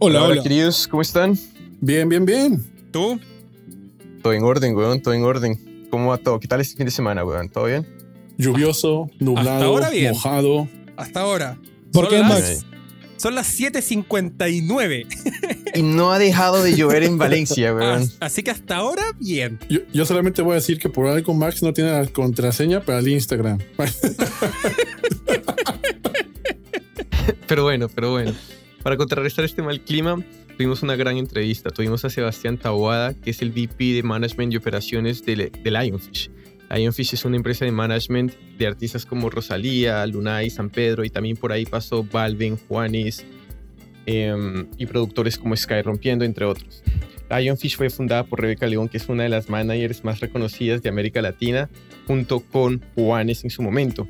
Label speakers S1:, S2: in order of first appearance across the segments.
S1: Hola,
S2: Hola,
S1: hola.
S2: queridos, ¿cómo están?
S1: Bien, bien, bien.
S3: ¿Tú?
S2: Todo en orden, weón, todo en orden. ¿Cómo va todo? ¿Qué tal este fin de semana, weón? ¿Todo bien?
S1: Lluvioso, nublado,
S3: ahora bien.
S1: mojado.
S3: Hasta ahora.
S4: ¿Por
S3: Son
S4: qué,
S3: las-
S4: Max?
S3: Son las 7.59.
S2: Y no ha dejado de llover en Valencia, weón.
S3: As- Así que hasta ahora, bien.
S1: Yo, yo solamente voy a decir que por algo Max no tiene la contraseña para el Instagram.
S2: Pero bueno, pero bueno. Para contrarrestar este mal clima, tuvimos una gran entrevista. Tuvimos a Sebastián Taboada, que es el VP de Management y Operaciones de, de Lionfish. Lionfish es una empresa de management de artistas como Rosalía, Lunay, San Pedro y también por ahí pasó Balvin, Juanis em, y productores como Sky Rompiendo, entre otros. Lionfish fue fundada por Rebeca León, que es una de las managers más reconocidas de América Latina, junto con Juanes en su momento.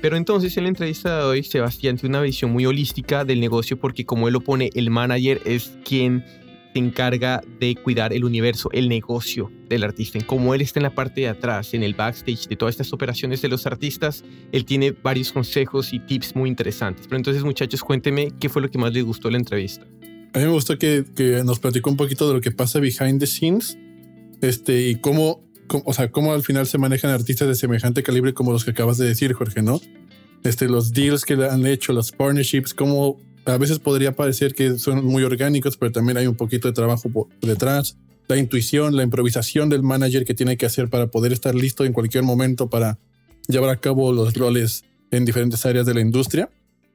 S2: Pero entonces en la entrevista de hoy, Sebastián tiene una visión muy holística del negocio porque como él lo pone, el manager es quien se encarga de cuidar el universo, el negocio del artista. En como él está en la parte de atrás, en el backstage de todas estas operaciones de los artistas, él tiene varios consejos y tips muy interesantes. Pero entonces muchachos, cuénteme qué fue lo que más les gustó de la entrevista.
S1: A mí me gustó que, que nos platicó un poquito de lo que pasa behind the scenes este, y cómo, o sea, cómo al final se manejan artistas de semejante calibre como los que acabas de decir, Jorge, ¿no? Este, los deals que han hecho, los partnerships, cómo a veces podría parecer que son muy orgánicos, pero también hay un poquito de trabajo detrás. La intuición, la improvisación del manager que tiene que hacer para poder estar listo en cualquier momento para llevar a cabo los roles en diferentes áreas de la industria.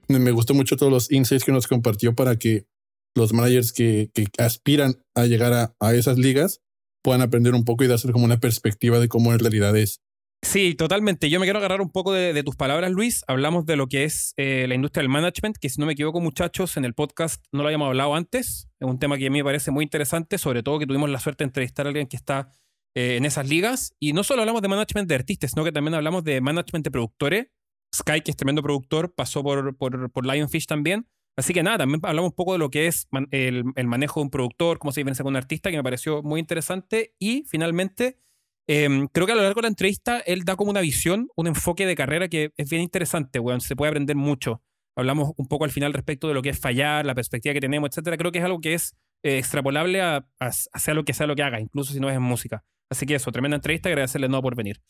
S1: Me gustó mucho todos los insights que nos compartió para que los managers que, que aspiran a llegar a, a esas ligas puedan aprender un poco y darse como una perspectiva de cómo en realidad es.
S3: Sí, totalmente. Yo me quiero agarrar un poco de, tus palabras, Luis. Hablamos de lo que es eh, la industria del management, que si no me equivoco, muchachos, en el podcast no lo habíamos hablado antes. Es un tema que a mí me parece muy interesante, sobre todo que tuvimos la suerte de entrevistar a alguien que está eh, en esas ligas. Y no solo hablamos de management de artistas, sino que también hablamos de management de productores. Sky, que es tremendo productor, pasó por, por, por Lionfish también. Así que nada, también hablamos un poco de lo que es man- el, el manejo de un productor, cómo se diferencia con un artista, que me pareció muy interesante. Y finalmente, eh, creo que a lo largo de la entrevista él da como una visión, un enfoque de carrera que es bien interesante, weón. Se puede aprender mucho. Hablamos un poco al final respecto de lo que es fallar, la perspectiva que tenemos, etcétera. Creo que es algo que es eh, extrapolable a, a, a sea lo que sea lo que haga, incluso si no es en música. Así que eso, tremenda entrevista, agradecerle de nuevo por venir.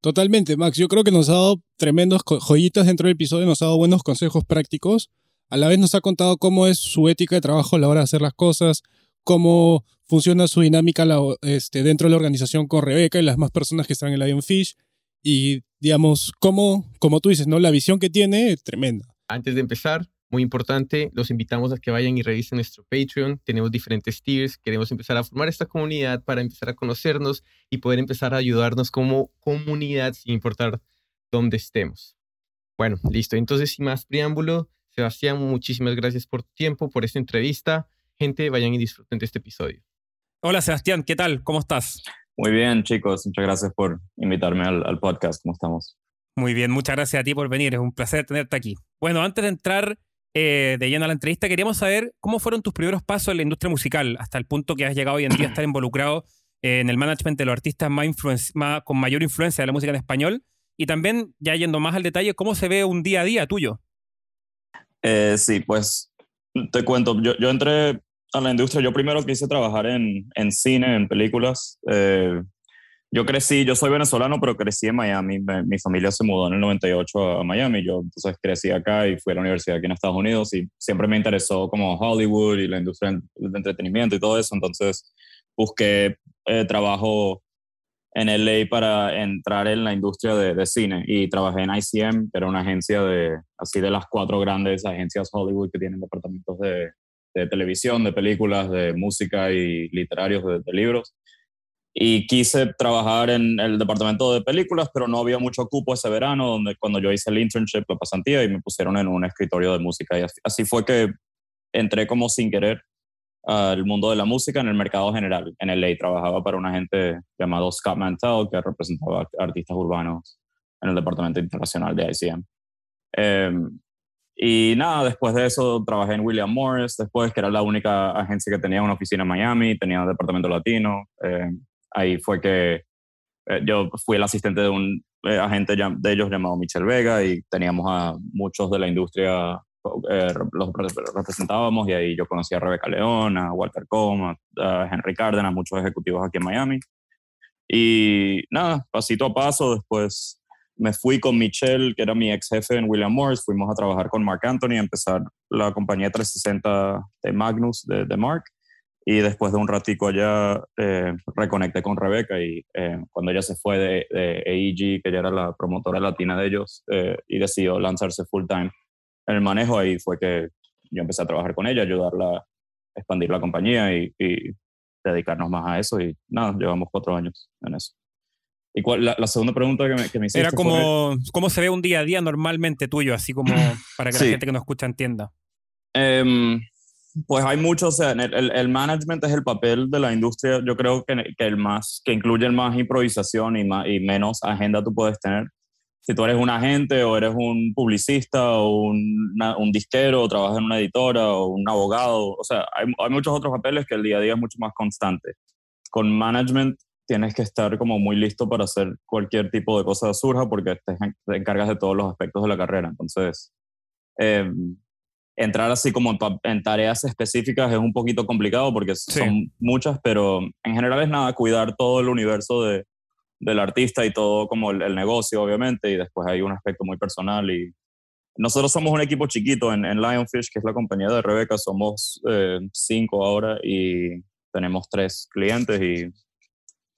S4: Totalmente, Max. Yo creo que nos ha dado tremendos joyitas dentro del episodio, nos ha dado buenos consejos prácticos. A la vez nos ha contado cómo es su ética de trabajo a la hora de hacer las cosas, cómo funciona su dinámica la- este, dentro de la organización con Rebeca y las más personas que están en Lionfish. Y, digamos, cómo, como tú dices, ¿no? La visión que tiene, tremenda.
S2: Antes de empezar, muy importante, los invitamos a que vayan y revisen nuestro Patreon. Tenemos diferentes tiers. Queremos empezar a formar esta comunidad para empezar a conocernos y poder empezar a ayudarnos como comunidad sin importar dónde estemos. Bueno, listo. Entonces, sin más preámbulo, Sebastián, muchísimas gracias por tu tiempo, por esta entrevista. Gente, vayan y disfruten de este episodio.
S3: Hola Sebastián, ¿qué tal? ¿Cómo estás?
S5: Muy bien, chicos. Muchas gracias por invitarme al, al podcast. ¿Cómo estamos?
S3: Muy bien, muchas gracias a ti por venir. Es un placer tenerte aquí. Bueno, antes de entrar eh, de lleno a la entrevista, queríamos saber cómo fueron tus primeros pasos en la industria musical, hasta el punto que has llegado hoy en día a estar involucrado eh, en el management de los artistas más más- con mayor influencia de la música en español. Y también, ya yendo más al detalle, cómo se ve un día a día tuyo.
S5: Eh, sí, pues te cuento. Yo, yo entré a la industria. Yo primero quise trabajar en, en cine, en películas. Eh, yo crecí, yo soy venezolano, pero crecí en Miami. Mi familia se mudó en el 98 a Miami. Yo entonces crecí acá y fui a la universidad aquí en Estados Unidos y siempre me interesó como Hollywood y la industria del entretenimiento y todo eso. Entonces busqué eh, trabajo en LA para entrar en la industria de, cine y trabajé en ICM, que era una agencia de, así de las cuatro grandes agencias Hollywood que tienen departamentos de, de televisión, de películas, de música y literarios, de, libros. Y quise trabajar en el departamento de películas, pero no había mucho cupo ese verano, donde cuando yo hice el internship, la pasantía, y me pusieron en un escritorio de música. Y así fue que entré como sin querer al mundo de la música en el mercado general. En LA trabajaba para un agente llamado Scott Mantel, que representaba artistas urbanos en el departamento internacional de ICM. Eh, y nada, después de eso trabajé en William Morris, después que era la única agencia que tenía una oficina en Miami, tenía un departamento latino. Eh, ahí fue que eh, yo fui el asistente de un eh, agente de ellos llamado Michel Vega y teníamos a muchos de la industria eh, los representábamos y ahí yo conocí a Rebeca León, a Walter Coma, a Henry Cárdenas, muchos ejecutivos aquí en Miami. Y nada, pasito a paso, después me fui con Michelle, que era mi ex jefe en William Morris, fuimos a trabajar con Mark Anthony, a empezar la compañía 360 de Magnus, de, Mark, y después de un ratico allá eh, reconecté con Rebeca y eh, cuando ella se fue de, de, AEG, que ella era la promotora latina de ellos, eh, y decidió lanzarse full time en el manejo, ahí fue que yo empecé a trabajar con ella, ayudarla a expandir la compañía y, y dedicarnos más a eso y nada, llevamos cuatro años en eso. ¿Y cuál, la, la, segunda pregunta que me, que me hiciste?
S3: Era como, fue... ¿cómo se ve un día a día normalmente tuyo? Así como para que sí. la gente que nos escucha entienda.
S5: Um, pues hay mucho, o sea, el, el, management es el papel de la industria, yo creo que, que el más, que incluye el más improvisación y, más, y menos agenda tú puedes tener. Si tú eres un agente o eres un publicista o un, una, un disquero o trabajas en una editora o un abogado, o sea, hay, hay muchos otros papeles que el día a día es mucho más constante. Con management tienes que estar como muy listo para hacer cualquier tipo de cosa surja porque te, te encargas de todos los aspectos de la carrera. Entonces, eh, entrar así como en, en, tareas específicas es un poquito complicado porque sí. son muchas, pero en general es nada, cuidar todo el universo de, del artista y todo como el, el, negocio, obviamente, y después hay un aspecto muy personal y nosotros somos un equipo chiquito en, en Lionfish, que es la compañía de Rebeca, somos eh, cinco ahora y tenemos tres clientes y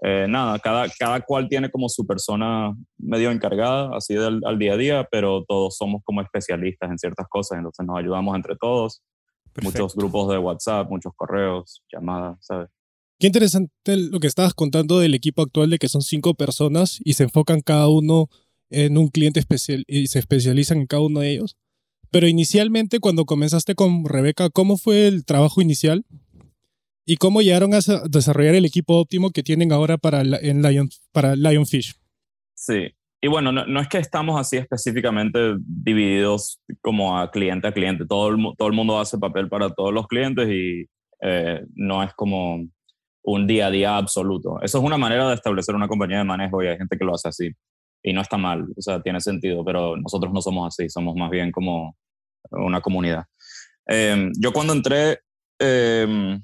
S5: eh, nada, cada, cada cual tiene como su persona medio encargada, así del, al día a día, pero todos somos como especialistas en ciertas cosas, entonces nos ayudamos entre todos. Perfecto. Muchos grupos de WhatsApp, muchos correos, llamadas, ¿sabes?
S4: Qué interesante lo que estabas contando del equipo actual de que son cinco personas y se enfocan cada uno en un cliente especial y se especializan en cada uno de ellos. Pero inicialmente cuando comenzaste con Rebeca, ¿cómo fue el trabajo inicial? ¿Y cómo llegaron a desarrollar el equipo óptimo que tienen ahora para, en Lion, para Lionfish?
S5: Sí, y bueno, no, no, es que estamos así específicamente divididos como a cliente a cliente. Todo el, todo el mundo hace papel para todos los clientes y eh, no es como un día a día absoluto. Eso es una manera de establecer una compañía de manejo y hay gente que lo hace así. Y no está mal, o sea, tiene sentido, pero nosotros no somos así, somos más bien como una comunidad. Eh, yo cuando entré, eh,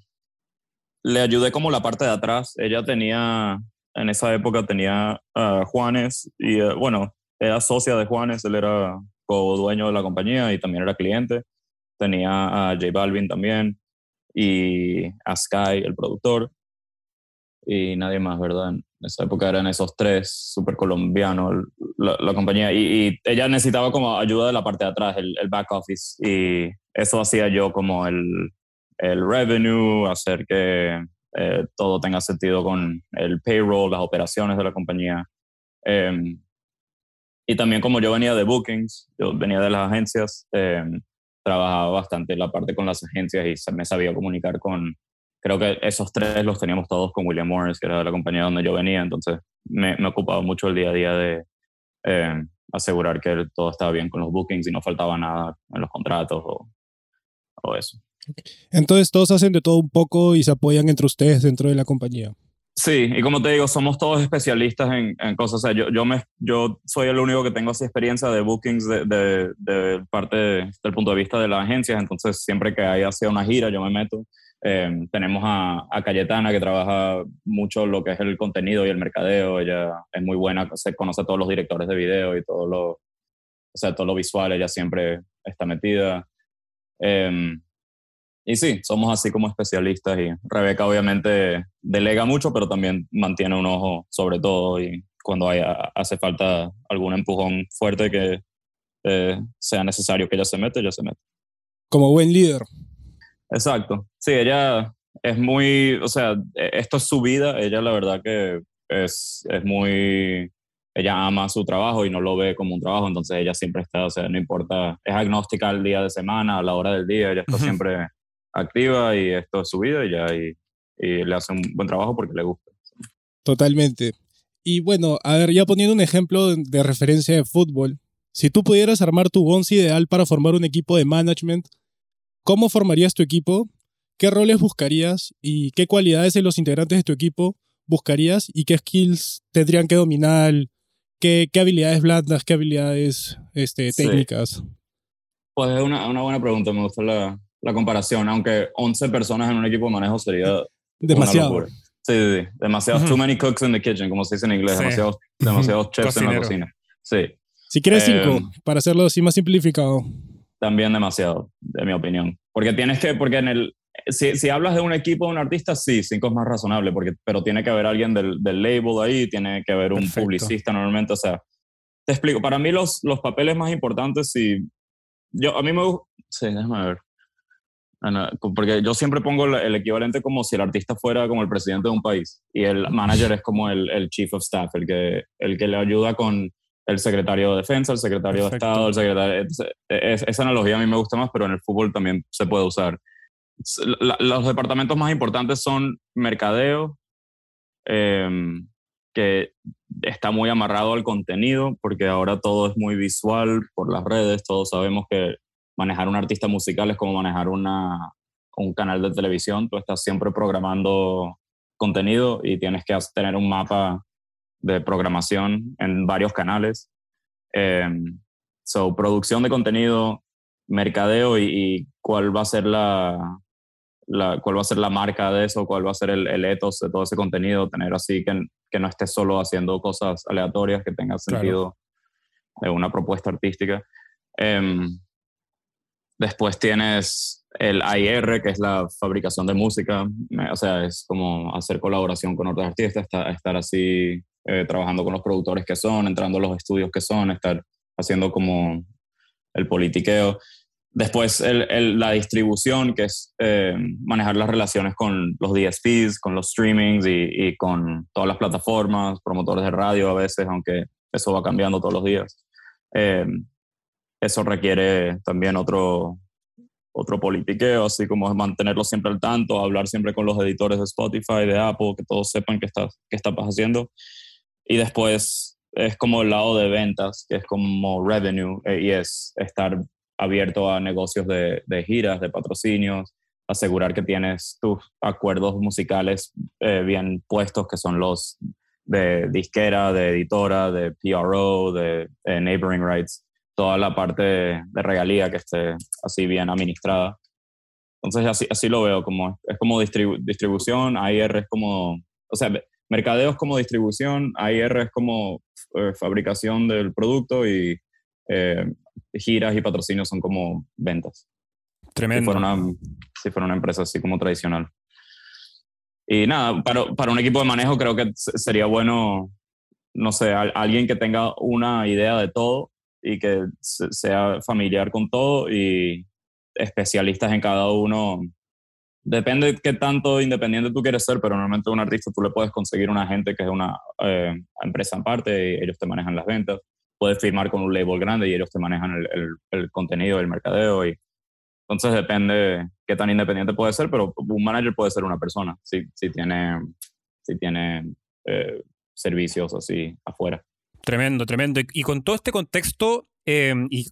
S5: le ayudé como la parte de atrás. Ella tenía, en esa época tenía a Juanes y uh, bueno, era socia de Juanes, él era co-dueño de la compañía y también era cliente. Tenía a J Balvin también y a Sky, el productor, y nadie más, ¿verdad? En esa época eran esos tres, súper colombianos, la, la, compañía. Y, y, ella necesitaba como ayuda de la parte de atrás, el, el back office, y eso hacía yo como el, el revenue, hacer que eh, todo tenga sentido con el payroll, las operaciones de la compañía. Eh, y también como yo venía de bookings, yo venía de las agencias, eh, trabajaba bastante la parte con las agencias y me sabía comunicar con, creo que esos tres los teníamos todos con William Morris, que era la compañía donde yo venía, entonces me, me ocupaba mucho el día a día de eh, asegurar que todo estaba bien con los bookings y no faltaba nada en los contratos o, o eso.
S4: Entonces todos hacen de todo un poco y se apoyan entre ustedes dentro de la compañía.
S5: Sí, y como te digo, somos todos especialistas en, en cosas. O sea, yo, yo, me, yo soy el único que tengo así experiencia de bookings de, de, de parte de, del punto de vista de las agencias. Entonces, siempre que hay hacia una gira, yo me meto. Eh, tenemos a, a, Cayetana que trabaja mucho lo que es el contenido y el mercadeo. Ella es muy buena, se conoce a todos los directores de video y todo lo, o sea, todo lo visual. Ella siempre está metida. Eh, y sí, somos así como especialistas y Rebeca obviamente delega mucho, pero también mantiene un ojo sobre todo y cuando haya, hace falta algún empujón fuerte que eh, sea necesario que ella se mete, ella se mete.
S4: Como buen líder.
S5: Exacto. Sí, ella es muy, o sea, e, esto es su vida, ella la verdad que es, es muy, ella ama su trabajo y no lo ve como un trabajo, entonces ella siempre está, o sea, no importa, es agnóstica al día de semana, a la hora del día, ella está siempre activa y esto es su vida y ya y, y, le hace un buen trabajo porque le gusta.
S4: Totalmente. Y bueno, a ver, ya poniendo un ejemplo de referencia de fútbol, si tú pudieras armar tu once ideal para formar un equipo de management, ¿cómo formarías tu equipo? ¿Qué roles buscarías? ¿Y qué cualidades de los integrantes de tu equipo buscarías? ¿Y qué skills tendrían que dominar? ¿Qué, qué habilidades blandas? ¿Qué habilidades este, técnicas?
S5: Sí. Pues es una, una buena pregunta, me gusta la, la, comparación, aunque 11 personas en un equipo de manejo sería
S4: demasiado.
S5: Sí, sí, sí, demasiado. Too many cooks in the kitchen, como se dice en inglés, demasiados, demasiados chefs en la cocina. Sí.
S4: Si quieres cinco, em, para hacerlo así más simplificado.
S5: También demasiado, de mi opinión. Porque tienes que, porque en el, si, si, hablas de un equipo, de un artista, sí, cinco es más razonable, porque, pero tiene que haber alguien del, del label ahí, tiene que haber un publicista normalmente, o sea, te explico, para mí los, los papeles más importantes, si, yo, a mí me gusta, sí, déjame ver, porque yo siempre pongo el equivalente como si el artista fuera como el presidente de un país y el manager es como el, el chief of staff, el que, el que le ayuda con el secretario de defensa, el secretario de Estado, el secretario... esa analogía a mí me gusta más, pero en el fútbol también se puede usar. Los departamentos más importantes son mercadeo, em, que está muy amarrado al contenido, porque ahora todo es muy visual por las redes, todos sabemos que manejar un artista musical es como manejar una, un canal de televisión, tú estás siempre programando contenido y tienes que tener un mapa de programación en varios canales. Um, so, producción de contenido, mercadeo y, cuál va a ser la, cuál va a ser la marca de eso, cuál va a ser el, el ethos de todo ese contenido, tener así que, que, no estés solo haciendo cosas aleatorias, que tenga sentido de una propuesta artística. Em, después tienes el AIR, que es la fabricación de música, o sea, es como hacer colaboración con otros artistas, estar, estar así eh, trabajando con los productores que son, entrando a los estudios que son, estar haciendo como el politiqueo. Después la distribución, que es eh, manejar las relaciones con los DSPs, con los streamings y, con todas las plataformas, promotores de radio a veces, aunque eso va cambiando todos los días. Eh, eso requiere también otro, otro politiqueo, así como mantenerlo siempre al tanto, hablar siempre con los editores de Spotify, de Apple, que todos sepan qué estás, qué estás haciendo. Y después es como el lado de ventas, que es como revenue, eh, y es estar abierto a negocios de, giras, de patrocinios, asegurar que tienes tus acuerdos musicales eh, bien puestos, que son los de disquera, de editora, de PRO, de, neighboring rights, toda la parte de, regalía que esté así bien administrada. Entonces así, así lo veo, como, es como distribución, AIR es como, o sea, mercadeo es como distribución, AIR es como eh, fabricación del producto y eh, giras y patrocinios son como ventas.
S3: Tremendo.
S5: Si fuera una, si fuera una empresa así como tradicional. Y nada, para, para, un equipo de manejo creo que sería bueno, no sé, alguien que tenga una idea de todo y que sea familiar con todo y especialistas en cada uno. Depende de qué tanto independiente tú quieres ser, pero normalmente un artista tú le puedes conseguir una gente que es una eh, empresa aparte y ellos te manejan las ventas puedes firmar con un label grande y ellos te manejan el, el, contenido, el mercadeo. Y, entonces depende qué tan independiente puede ser, pero un manager puede ser una persona si, si tiene, si tiene eh, servicios así afuera.
S3: Tremendo, tremendo. Y, con todo este contexto, em, y,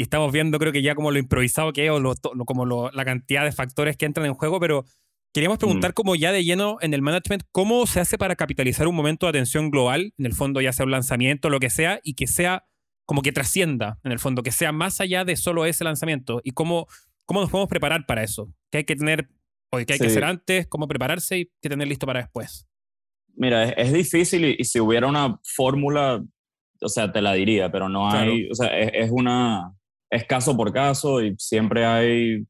S3: y, estamos viendo creo que ya como lo improvisado que es o lo, como lo, la cantidad de factores que entran en juego, pero Queríamos mm. preguntar como ya de lleno en el management, ¿cómo se hace para capitalizar un momento de atención global, en el fondo ya sea un lanzamiento, lo que sea, y que sea como que trascienda, en el fondo, que sea más allá de solo ese lanzamiento? ¿Y cómo, cómo nos podemos preparar para eso? ¿Qué hay que tener, o qué hay que hacer antes, cómo prepararse y qué tener listo para después?
S5: Mira, es, difícil y, si hubiera una fórmula, o sea, te la diría, pero no hay, o sea, es, es una, es caso por caso y siempre hay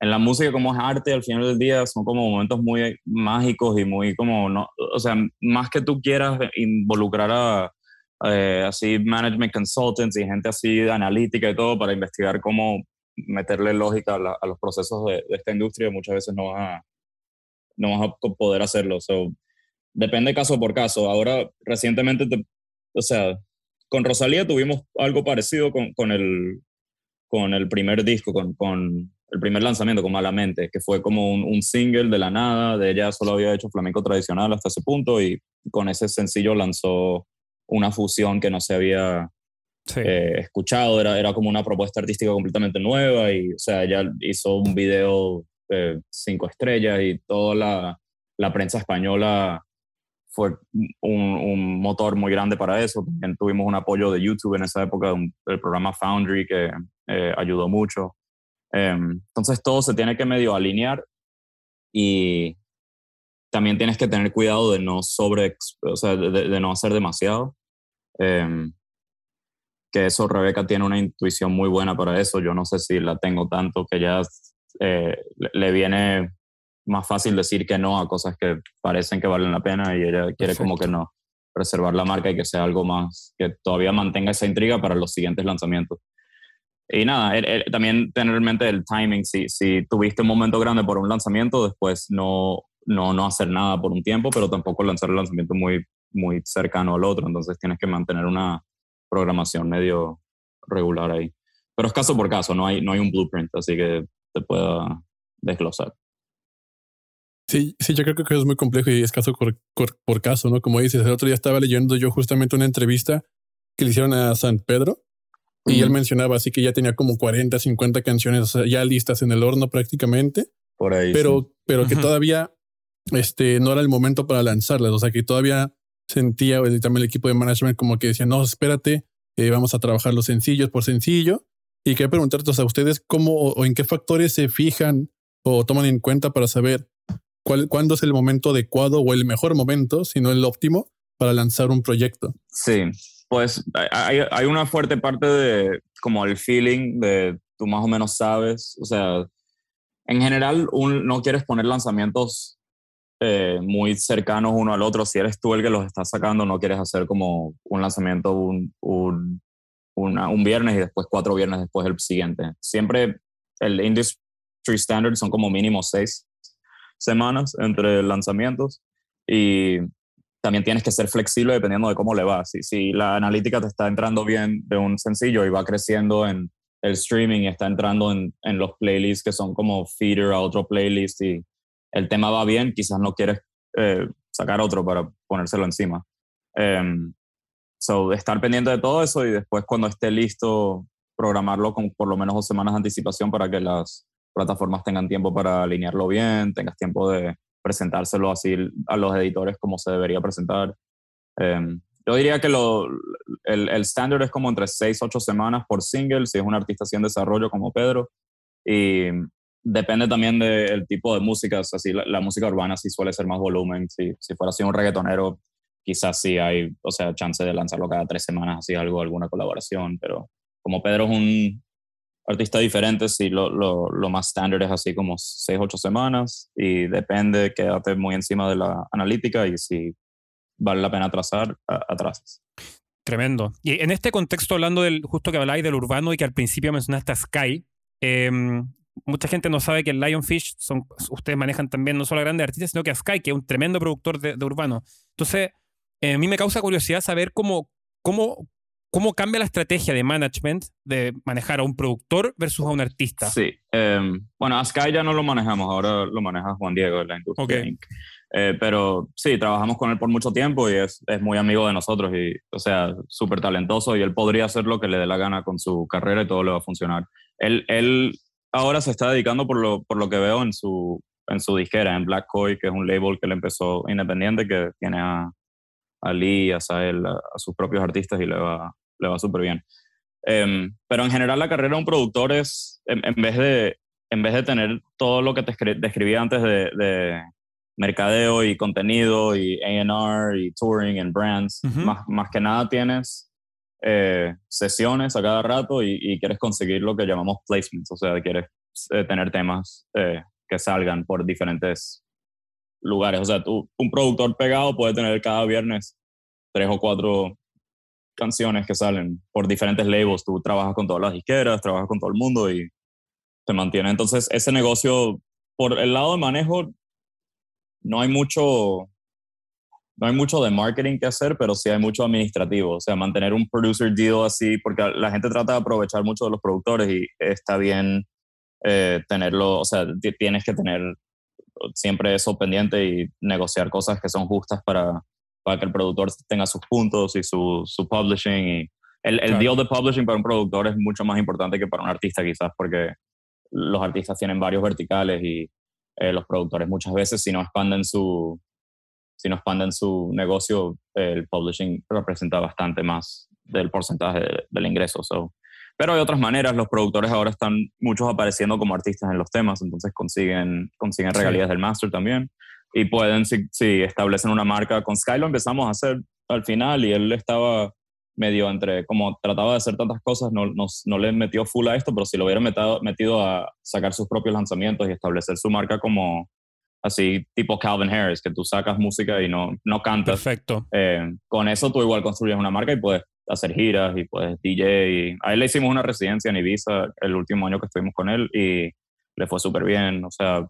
S5: en la música como es arte, al final del día son como momentos muy mágicos y muy como, no, o sea, más que tú quieras involucrar a, eh, así management consultants y gente así de analítica y todo para investigar cómo meterle lógica a, los procesos de, esta industria, muchas veces no vas a, no vas a poder hacerlo. So, depende caso por caso. Ahora, recientemente, o sea, con Rosalía tuvimos algo parecido con, con, el, con el primer disco, con, con el primer lanzamiento con Malamente, que fue como un, single de la nada, de ella solo había hecho flamenco tradicional hasta ese punto y con ese sencillo lanzó una fusión que no se había eh, escuchado, era, era como una propuesta artística completamente nueva y, o sea, ella hizo un video de cinco estrellas y toda la, la prensa española fue un, un, motor muy grande para eso. También tuvimos un apoyo de YouTube en esa época, el programa Foundry que eh, ayudó mucho. Em, entonces todo se tiene que medio alinear y también tienes que tener cuidado de no sobre, o sea, de, no hacer demasiado. Em, que eso Rebeca tiene una intuición muy buena para eso. Yo no sé si la tengo tanto que ya eh, le viene más fácil decir que no a cosas que parecen que valen la pena y ella quiere como que no preservar la marca y que sea algo más que todavía mantenga esa intriga para los siguientes lanzamientos. Y nada, también tener en mente el timing. Si, si tuviste un momento grande por un lanzamiento, después no, no, no hacer nada por un tiempo, pero tampoco lanzar el lanzamiento muy, muy cercano al otro. Entonces tienes que mantener una programación medio regular ahí. Pero es caso por caso, no hay, no hay un blueprint, así que te pueda desglosar.
S1: Sí, sí, yo creo que es muy complejo y es caso por, por, caso, ¿no? Como dices, el otro día estaba leyendo yo justamente una entrevista que le hicieron a San Pedro y él mencionaba así que ya tenía como 40, 50 canciones ya listas en el horno prácticamente.
S5: Por ahí.
S1: Pero, pero que todavía este, no era el momento para lanzarlas. O sea, que todavía sentía también el equipo de management como que decía, no, espérate, eh, vamos a trabajar los sencillos por sencillo. Y quería preguntarte a ustedes cómo o en qué factores se fijan o toman en cuenta para saber cuál, cuándo es el momento adecuado o el mejor momento, si no el óptimo, para lanzar un proyecto.
S5: Sí, pues hay, hay una fuerte parte de como el feeling de tú más o menos sabes, o sea, en general un, no quieres poner lanzamientos eh, muy cercanos uno al otro. Si eres tú el que los está sacando, no quieres hacer como un lanzamiento un, un, un viernes y después cuatro viernes después el siguiente. Siempre el industry standard son como mínimo seis semanas entre lanzamientos y también tienes que ser flexible dependiendo de cómo le va. Si, si la analítica te está entrando bien de un sencillo y va creciendo en el streaming y está entrando en, en los playlists que son como feeder a otro playlist y el tema va bien, quizás no quieres eh, sacar otro para ponérselo encima. Um, so, estar pendiente de todo eso y después cuando esté listo, programarlo con por lo menos dos semanas de anticipación para que las plataformas tengan tiempo para alinearlo bien, tengas tiempo de presentárselo así a los editores como se debería presentar. Em, yo diría que lo, el, estándar es como entre 6, 8 semanas por single, si es un artista así en desarrollo como Pedro. Y depende también del tipo de música. así la, música urbana sí suele ser más volumen. Si, si fuera así un reggaetonero, quizás sí hay, o sea, chance de lanzarlo cada tres semanas, así algo, alguna colaboración. Pero como Pedro es un, artista diferentes y lo, lo, lo más estándar es así como 6, 8 semanas y depende, quédate muy encima de la analítica y si vale la pena atrasar, atrasas.
S3: Tremendo. Y en este contexto, hablando del justo que habláis del urbano y que al principio mencionaste a Sky, em, mucha gente no sabe que Lionfish, son, ustedes manejan también no solo a grandes artistas, sino que a Sky, que es un tremendo productor de, de urbano. Entonces, eh, a mí me causa curiosidad saber cómo, cómo, ¿Cómo cambia la estrategia de management de manejar a un productor versus a un artista?
S5: Sí, em, bueno, a Sky ya no lo manejamos, ahora lo maneja Juan Diego de la industria eh, pero sí, trabajamos con él por mucho tiempo y es, es muy amigo de nosotros y, o sea, súper talentoso y él podría hacer lo que le dé la gana con su carrera y todo le va a funcionar. Él, él ahora se está dedicando, por lo, por lo que veo en su, en su disquera, en Black Koi, que es un label que le empezó independiente, que tiene a, a Lee, a Sael, a, a sus propios artistas y le va, le va súper bien. Em, pero en general la carrera de un productor es, en, vez, de, en vez de tener todo lo que te describí antes de, de, mercadeo y contenido y AR y touring and brands, más, más que nada tienes eh, sesiones a cada rato y, quieres conseguir lo que llamamos placements, o sea, quieres eh, tener temas eh, que salgan por diferentes lugares. O sea, tú, un productor pegado puede tener cada viernes tres o cuatro canciones que salen por diferentes labels. Tú trabajas con todas las disqueras, trabajas con todo el mundo y te mantiene. Entonces, ese negocio, por el lado de manejo, no hay mucho, no hay mucho de marketing que hacer, pero sí hay mucho administrativo. O sea, mantener un producer deal así, porque la gente trata de aprovechar mucho de los productores y está bien eh, tenerlo, o sea, tienes que tener siempre eso pendiente y negociar cosas que son justas para, para que el productor tenga sus puntos y su, su publishing. Y el, el deal de publishing para un productor es mucho más importante que para un artista quizás porque los artistas tienen varios verticales y eh, los productores muchas veces si no expanden su, si no expanden su negocio, el publishing representa bastante más del porcentaje del ingreso. Pero hay otras maneras, los productores ahora están muchos apareciendo como artistas en los temas, entonces consiguen, consiguen regalías del master también y pueden, si, si, establecen una marca, con Sky lo empezamos a hacer al final y él estaba medio entre, como trataba de hacer tantas cosas, no, no, no le metió full a esto, pero si lo hubiera metido, metido a sacar sus propios lanzamientos y establecer su marca como así tipo Calvin Harris, que tú sacas música y no, no cantas.
S3: Perfecto.
S5: Eh, con eso tú igual construyes una marca y puedes hacer giras y puedes DJ. Y a él le hicimos una residencia en Ibiza el último año que estuvimos con él y le fue súper bien. O sea,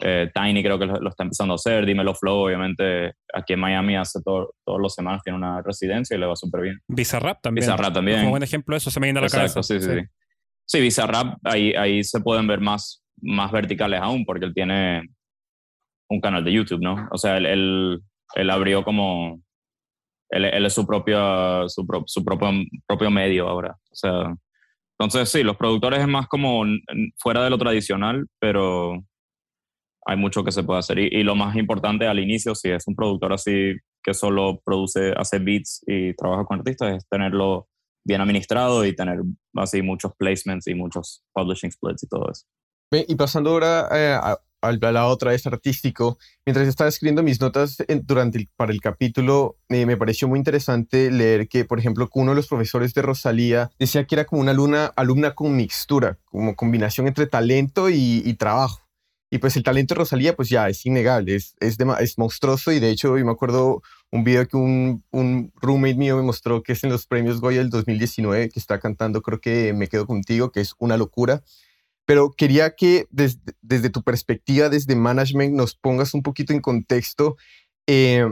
S5: eh, Tiny creo que lo, está empezando a hacer. Dímelo Flow, obviamente, aquí en Miami hace todo, todos los semanas tiene una residencia y le va súper bien.
S3: Bizarrap también.
S5: Bizarrap también.
S3: Como buen ejemplo, eso se me viene a la
S5: Exacto,
S3: cabeza.
S5: Sí, sí, sí. Sí, Bizarrap, ahí, ahí se pueden ver más, más verticales aún, porque él tiene un canal de YouTube, ¿no? O sea, él, él, él abrió como. Él, él, es su, propia, su, pro, su propio, propio medio ahora. O sea, entonces sí, los productores es más como fuera de lo tradicional, pero hay mucho que se puede hacer. Y, lo más importante al inicio, si es un productor así que solo produce, hace beats y trabaja con artistas, es tenerlo bien administrado y tener así muchos placements y muchos publishing splits y todo eso.
S2: Y pasando ahora eh, a, a, la otra vez artístico, mientras estaba escribiendo mis notas durante el, para el capítulo, eh, me pareció muy interesante leer que, por ejemplo, uno de los profesores de Rosalía decía que era como una alumna, alumna con mixtura, como combinación entre talento y trabajo. Y pues el talento de Rosalía, pues ya es innegable, es, es, de, es monstruoso. Y de hecho, yo me acuerdo un video que un, un roommate mío me mostró que es en los premios Goya del 2019, que está cantando, creo que Me Quedo Contigo, que es una locura. Pero quería que desde, desde tu perspectiva, desde management, nos pongas un poquito en contexto eh,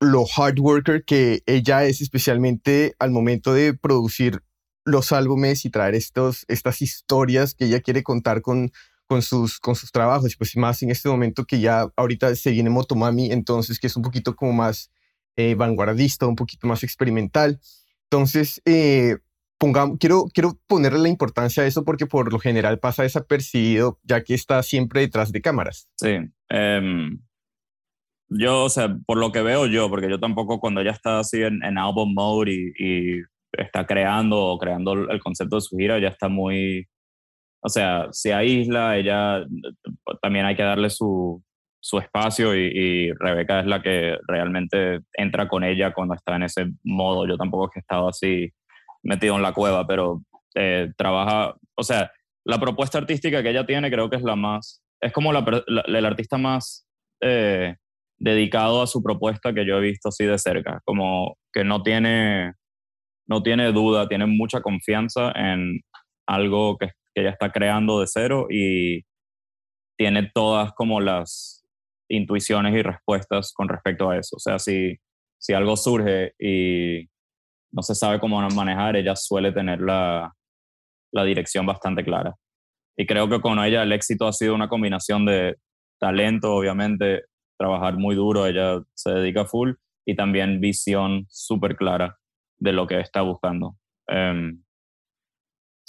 S2: lo hard worker que ella es, especialmente al momento de producir los álbumes y traer estos, estas historias que ella quiere contar con, con sus, con sus trabajos, pues más en este momento que ya ahorita se viene Motomami, entonces que es un poquito como más eh, vanguardista, un poquito más experimental. Entonces, eh, pongamos, quiero, quiero ponerle la importancia a eso porque por lo general pasa desapercibido, ya que está siempre detrás de cámaras.
S5: Sí. Um, yo, o sea, por lo que veo yo, porque yo tampoco cuando ella está así en, en album mode y, y, está creando o creando el concepto de su gira, ya está muy o sea, se aísla, ella también hay que darle su, su espacio y, y, Rebeca es la que realmente entra con ella cuando está en ese modo. Yo tampoco es que he estado así metido en la cueva, pero eh, trabaja, o sea, la propuesta artística que ella tiene creo que es la más, es como la, el artista más eh, dedicado a su propuesta que yo he visto así de cerca, como que no tiene, no tiene duda, tiene mucha confianza en algo que, ella está creando de cero y tiene todas como las intuiciones y respuestas con respecto a eso. O sea, si, si algo surge y no se sabe cómo manejar, ella suele tener la, la dirección bastante clara. Y creo que con ella el éxito ha sido una combinación de talento, obviamente, trabajar muy duro, ella se dedica full, y también visión súper clara de lo que está buscando. Um,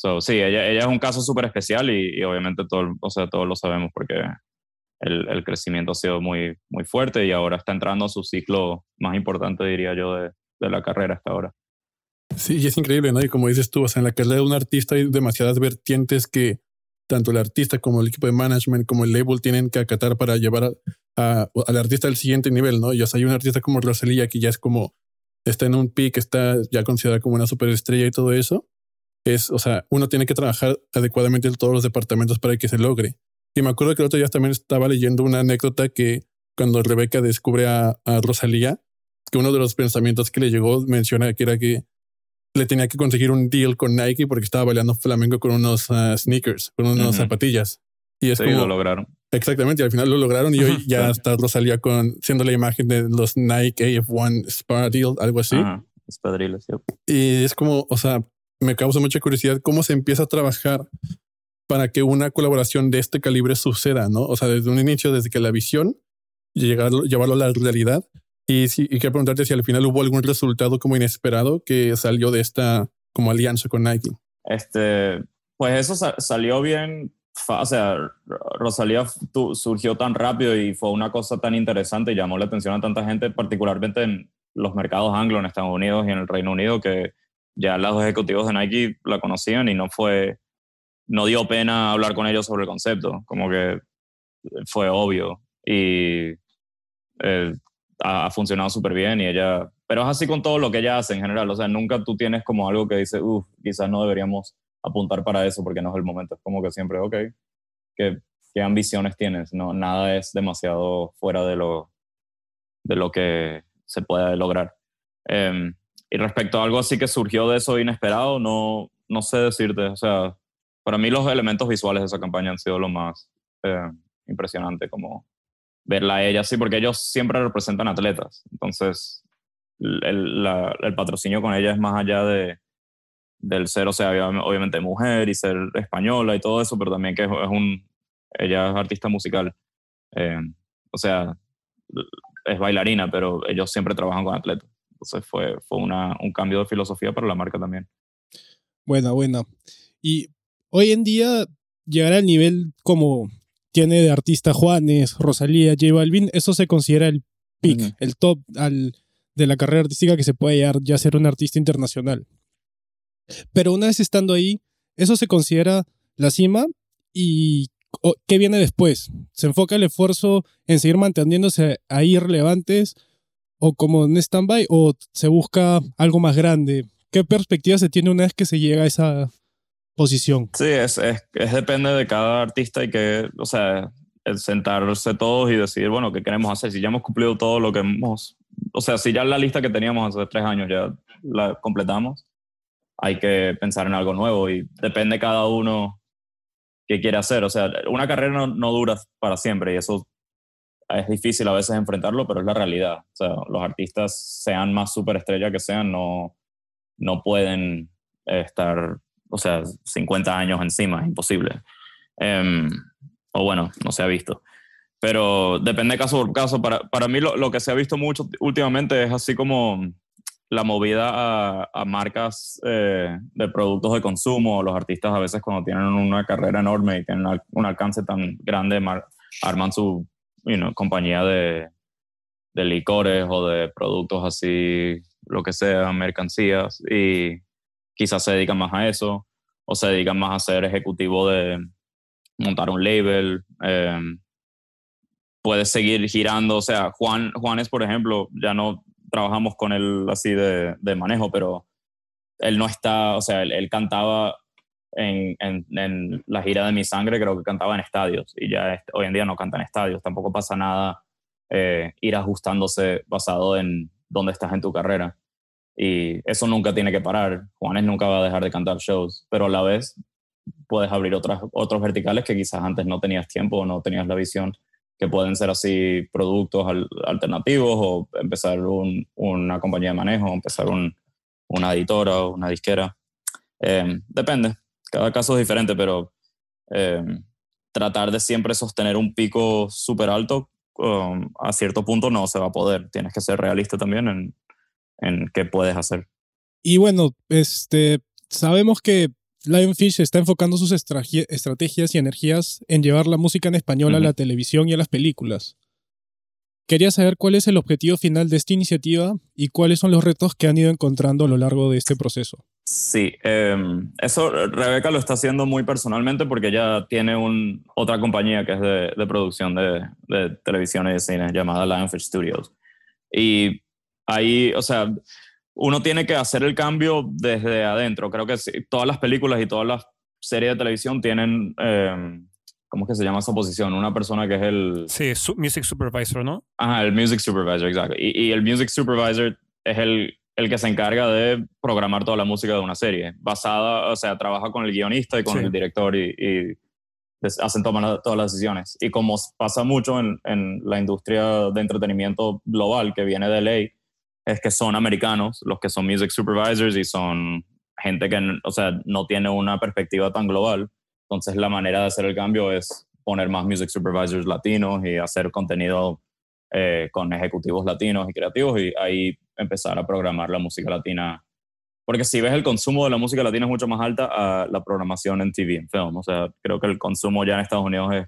S5: So, sí, ella, ella es un caso súper especial y, y, obviamente todo, o sea, todos lo sabemos porque el, el, crecimiento ha sido muy, muy fuerte y ahora está entrando a su ciclo más importante, diría yo, de, de la carrera hasta ahora.
S1: Sí, y es increíble, ¿no? Y como dices tú, o sea, en la carrera de un artista hay demasiadas vertientes que tanto el artista como el equipo de management, como el label tienen que acatar para llevar a, a, al artista al siguiente nivel, ¿no? Y o sea, hay un artista como Rosalía que ya es como, está en un pic, está ya considerada como una superestrella y todo eso es, o sea, uno tiene que trabajar adecuadamente en todos los departamentos para que se logre. Y me acuerdo que el otro día también estaba leyendo una anécdota que cuando Rebeca descubre a, a Rosalía, que uno de los pensamientos que le llegó menciona que era que le tenía que conseguir un deal con Nike porque estaba bailando flamenco con unos uh, sneakers, con unas uh -huh. zapatillas. Y es
S5: sí,
S1: como,
S5: lo lograron.
S1: Exactamente, y al final lo lograron y hoy ya está Rosalía con, siendo la imagen de los Nike AF1 Spa Deal, algo así.
S5: Sí.
S1: Y es como, o sea, me causa mucha curiosidad cómo se empieza a trabajar para que una colaboración de este calibre suceda, ¿no? O sea, desde un inicio, desde que la visión, llegarlo, llevarlo a la realidad. Y, si, y quiero preguntarte si al final hubo algún resultado como inesperado que salió de esta como alianza con Nike.
S5: Este, pues eso sa salió bien o sea, Rosalía surgió tan rápido y fue una cosa tan interesante y llamó la atención a tanta gente, particularmente en los mercados anglo en Estados Unidos y en el Reino Unido, que ya los ejecutivos de Nike la conocían y no fue, no dio pena hablar con ellos sobre el concepto, como que fue obvio y eh, ha, funcionado súper bien y ella, pero es así con todo lo que ella hace en general, o sea, nunca tú tienes como algo que dice, uff, quizás no deberíamos apuntar para eso porque no es el momento, es como que siempre, ok, ¿qué, qué ambiciones tienes? No, nada es demasiado fuera de lo, de lo que se puede lograr. Em, y respecto a algo así que surgió de eso inesperado, no, no sé decirte, o sea, para mí los elementos visuales de esa campaña han sido lo más eh, impresionante, como verla a ella así, porque ellos siempre representan atletas. Entonces, el, el patrocinio con ella es más allá de, del ser, o sea, obviamente mujer y ser española y todo eso, pero también que es, un, ella es artista musical. Eh, o sea, es bailarina, pero ellos siempre trabajan con atletas. Entonces fue, fue una, un cambio de filosofía para la marca también.
S4: Buena, buena. Y hoy en día llegar al nivel como tiene de artista Juanes, Rosalía, J Balvin, eso se considera el peak, el top al, de la carrera artística que se puede llegar ya a ser un artista internacional. Pero una vez estando ahí, eso se considera la cima y ¿qué viene después? ¿Se enfoca el esfuerzo en seguir manteniéndose ahí relevantes o como en stand-by o se busca algo más grande? ¿Qué perspectiva se tiene una vez que se llega a esa posición?
S5: Sí, es, es, depende de cada artista y que, o sea, el sentarse todos y decir, bueno, ¿qué queremos hacer? Si ya hemos cumplido todo lo que hemos, o sea, si ya la lista que teníamos hace tres años ya la completamos, hay que pensar en algo nuevo y depende cada uno qué quiere hacer. O sea, una carrera no, dura para siempre y eso es difícil a veces enfrentarlo, pero es la realidad. O sea, los artistas, sean más superestrella que sean, no, no pueden estar, o sea, 50 años encima, es imposible. Em, o bueno, no se ha visto. Pero depende caso por caso. Para, para mí lo, lo, que se ha visto mucho últimamente es así como la movida a, marcas eh, de productos de consumo. Los artistas a veces cuando tienen una carrera enorme y tienen un alcance tan grande, arman su compañía de, de, licores o de productos así, lo que sea, mercancías, y quizás se dedican más a eso, o se dedican más a ser ejecutivo de montar un label. Eh, puedes seguir girando, o sea, Juan, Juanes, por ejemplo, ya no trabajamos con él así de, de manejo, pero él no está, o sea, él, cantaba en, en, la gira de Mi Sangre, creo que cantaba en estadios y ya hoy en día no canta en estadios, tampoco pasa nada eh, ir ajustándose basado en dónde estás en tu carrera. Y eso nunca tiene que parar. Juanes nunca va a dejar de cantar shows, pero a la vez puedes abrir otras, otros verticales que quizás antes no tenías tiempo o no tenías la visión que pueden ser así productos alternativos o empezar una compañía de manejo, empezar una editora o una disquera. Em, depende, cada caso es diferente, pero em, tratar de siempre sostener un pico súper alto um, a cierto punto no se va a poder. Tienes que ser realista también en, en qué puedes hacer.
S4: Y bueno, este, sabemos que Lionfish está enfocando sus estrategias y energías en llevar la música en español a la televisión y a las películas. Quería saber cuál es el objetivo final de esta iniciativa y cuáles son los retos que han ido encontrando a lo largo de este proceso.
S5: Sí, em, eso Rebeca lo está haciendo muy personalmente porque ella tiene un, otra compañía que es de, producción de, de, televisión y de cine llamada Lionfish Studios. Y ahí, o sea, uno tiene que hacer el cambio desde adentro. Creo que todas las películas y todas las series de televisión tienen, eh, ¿cómo es que se llama esa posición? Una persona que es el...
S3: Sí, Music Supervisor, ¿no?
S5: Ajá, el Music Supervisor, exacto. Y, el Music Supervisor es el, el, que se encarga de programar toda la música de una serie, basada, o sea, trabaja con el guionista y con el director y, y hacen toman todas las decisiones. Y como pasa mucho en, en la industria de entretenimiento global que viene de ley, es que son americanos los que son music supervisors y son gente que, o sea, no tiene una perspectiva tan global. Entonces la manera de hacer el cambio es poner más music supervisors latinos y hacer contenido eh, con ejecutivos latinos y creativos y ahí empezar a programar la música latina porque si ves el consumo de la música latina es mucho más alta a la programación en TV, en film. O sea, creo que el consumo ya en Estados Unidos es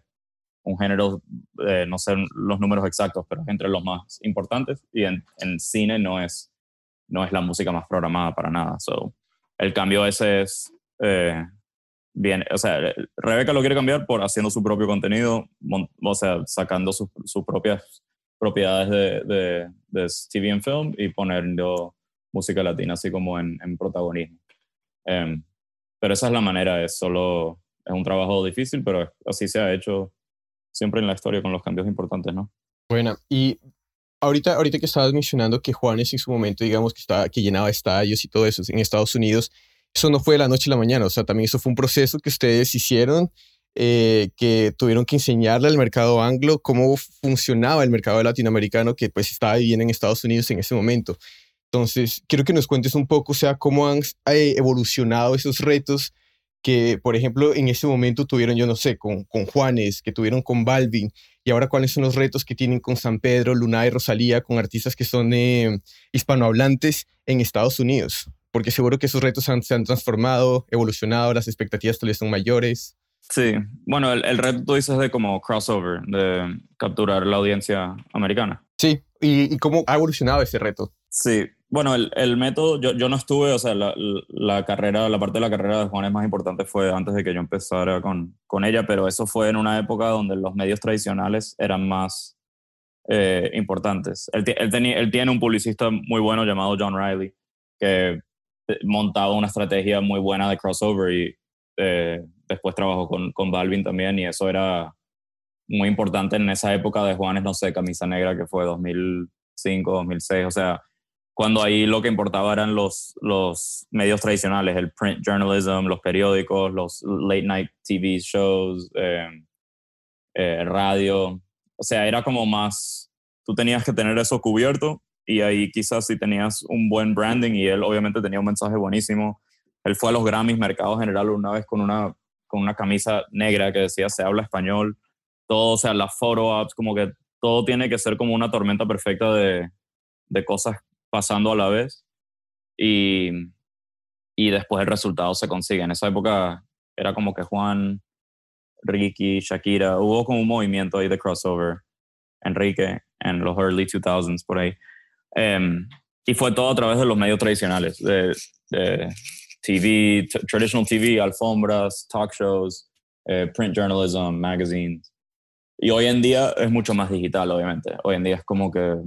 S5: un género, eh, no sé los números exactos, pero es entre los más importantes. Y en, en, cine no es, no es la música más programada para nada. So, el cambio ese es eh, bien. O sea, Rebeca lo quiere cambiar por haciendo su propio contenido, o sea, sacando sus, sus propias propiedades de, de, de, TV and film y poniendo música latina así como en, en protagonismo. Em, pero esa es la manera, es solo, es un trabajo difícil, pero así se ha hecho siempre en la historia con los cambios importantes, ¿no?
S2: Bueno, y ahorita, ahorita que estabas mencionando que Juanes en su momento, digamos, que, estaba, que llenaba estadios y todo eso en Estados Unidos, eso no fue de la noche a la mañana, o sea, también eso fue un proceso que ustedes hicieron, eh, que tuvieron que enseñarle al mercado anglo cómo funcionaba el mercado latinoamericano que pues estaba viviendo en Estados Unidos en ese momento. Entonces, quiero que nos cuentes un poco, o sea, cómo han eh, evolucionado esos retos que, por ejemplo, en ese momento tuvieron, yo no sé, con, con Juanes, que tuvieron con Balvin, y ahora cuáles son los retos que tienen con San Pedro, Luna y Rosalía, con artistas que son eh, hispanohablantes en Estados Unidos. Porque seguro que esos retos se han transformado, evolucionado, las expectativas todavía son mayores.
S5: Sí, bueno, el, el, reto tú dices de como crossover, de capturar la audiencia americana.
S2: Sí, ¿y, y cómo ha evolucionado ese reto?
S5: Sí, bueno, el, el método, yo, yo, no estuve, o sea, la, la, carrera, la parte de la carrera de Juanes más importante fue antes de que yo empezara con, con ella, pero eso fue en una época donde los medios tradicionales eran más eh, importantes. Él, él, tenía, él tiene un publicista muy bueno llamado John Riley, que eh, montaba una estrategia muy buena de crossover y eh, después trabajó con, con Balvin también y eso era muy importante en esa época de Juanes, no sé, Camisa Negra, que fue 2005, 2006, o sea cuando ahí lo que importaba eran los, los medios tradicionales, el print journalism, los periódicos, los late night TV shows, eh, eh, radio. O sea, era como más, tú tenías que tener eso cubierto y ahí quizás si tenías un buen branding y él obviamente tenía un mensaje buenísimo. Él fue a los Grammys, Mercado General, una vez con una, con una camisa negra que decía se habla español. Todo, o sea, las ops, como que todo tiene que ser como una tormenta perfecta de, de cosas pasando a la vez y, y después el resultado se consigue. En esa época era como que Juan, Ricky, Shakira, hubo como un movimiento ahí de crossover, Enrique, en los early 2000s por ahí. Um, y fue todo a través de los medios tradicionales, de, de TV, traditional TV, alfombras, talk shows, eh, print journalism, magazines. Y hoy en día es mucho más digital, obviamente. Hoy en día es como que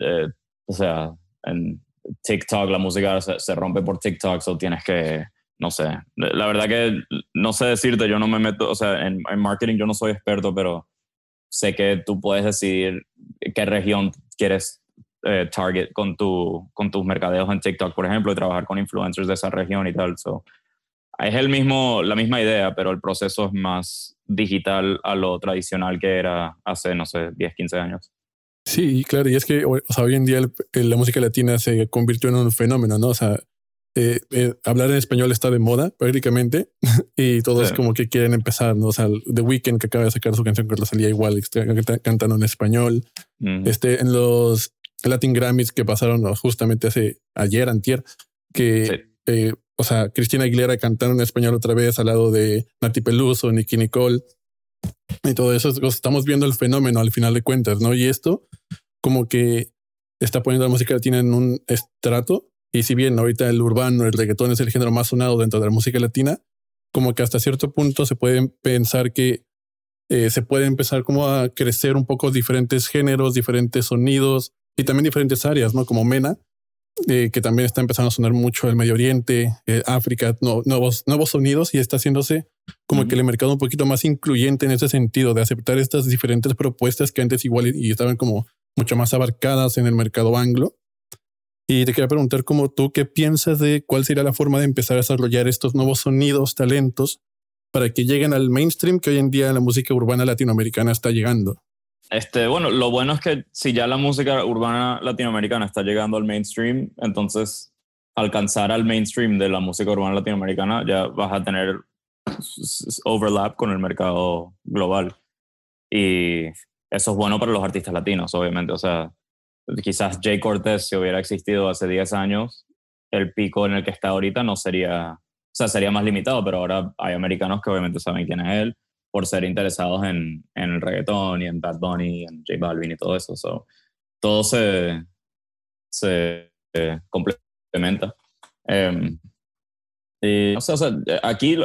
S5: eh, o sea, en TikTok la música se, rompe por TikTok, o tienes que, no sé, la verdad que no sé decirte, yo no me meto, o sea, en, marketing yo no soy experto, pero sé que tú puedes decidir qué región quieres eh, target con, tu, con tus mercadeos en TikTok, por ejemplo, y trabajar con influencers de esa región y tal. So, es el mismo, la misma idea, pero el proceso es más digital a lo tradicional que era hace, no sé, 10, 15 años.
S1: Sí, claro, y es que o sea, hoy en día la música latina se convirtió en un fenómeno, ¿no? O sea, eh, eh, hablar en español está de moda prácticamente y todos sí. como que quieren empezar, ¿no? O sea, The Weeknd que acaba de sacar su canción con salía igual, está cantando en español. Mm. Este, en los Latin Grammys que pasaron justamente hace ayer, antier, que, sí. eh, o sea, Cristina Aguilera cantando en español otra vez al lado de Nati Peluso, Nicky Nicole y todo eso. Estamos viendo el fenómeno al final de cuentas, ¿no? Y esto como que está poniendo la música latina en un estrato. Y si bien ahorita el urbano, el reggaetón es el género más sonado dentro de la música latina, como que hasta cierto punto se puede pensar que eh, se puede empezar como a crecer un poco diferentes géneros, diferentes sonidos y también diferentes áreas, ¿no? Como Mena, eh, que también está empezando a sonar mucho el Medio Oriente, eh, África, no, nuevos, nuevos sonidos y está haciéndose como uh -huh. que el mercado un poquito más incluyente en ese sentido de aceptar estas diferentes propuestas que antes igual y, y estaban como mucho más abarcadas en el mercado anglo. Y te quería preguntar como tú, ¿qué piensas de cuál sería la forma de empezar a desarrollar estos nuevos sonidos, talentos, para que lleguen al mainstream que hoy en día la música urbana latinoamericana está llegando?
S5: Este, bueno, lo bueno es que si ya la música urbana latinoamericana está llegando al mainstream, entonces alcanzar al mainstream de la música urbana latinoamericana ya vas a tener overlap con el mercado global. Y eso es bueno para los artistas latinos, obviamente. O sea, quizás Jay Cortez, si hubiera existido hace 10 años, el pico en el que está ahorita no sería, o sea, sería más limitado, pero ahora hay americanos que obviamente saben quién es él por ser interesados en, en el reggaetón y en Bad Bunny y en J Balvin y todo eso. So, todo se, se eh, complementa. Em, y, o sea, aquí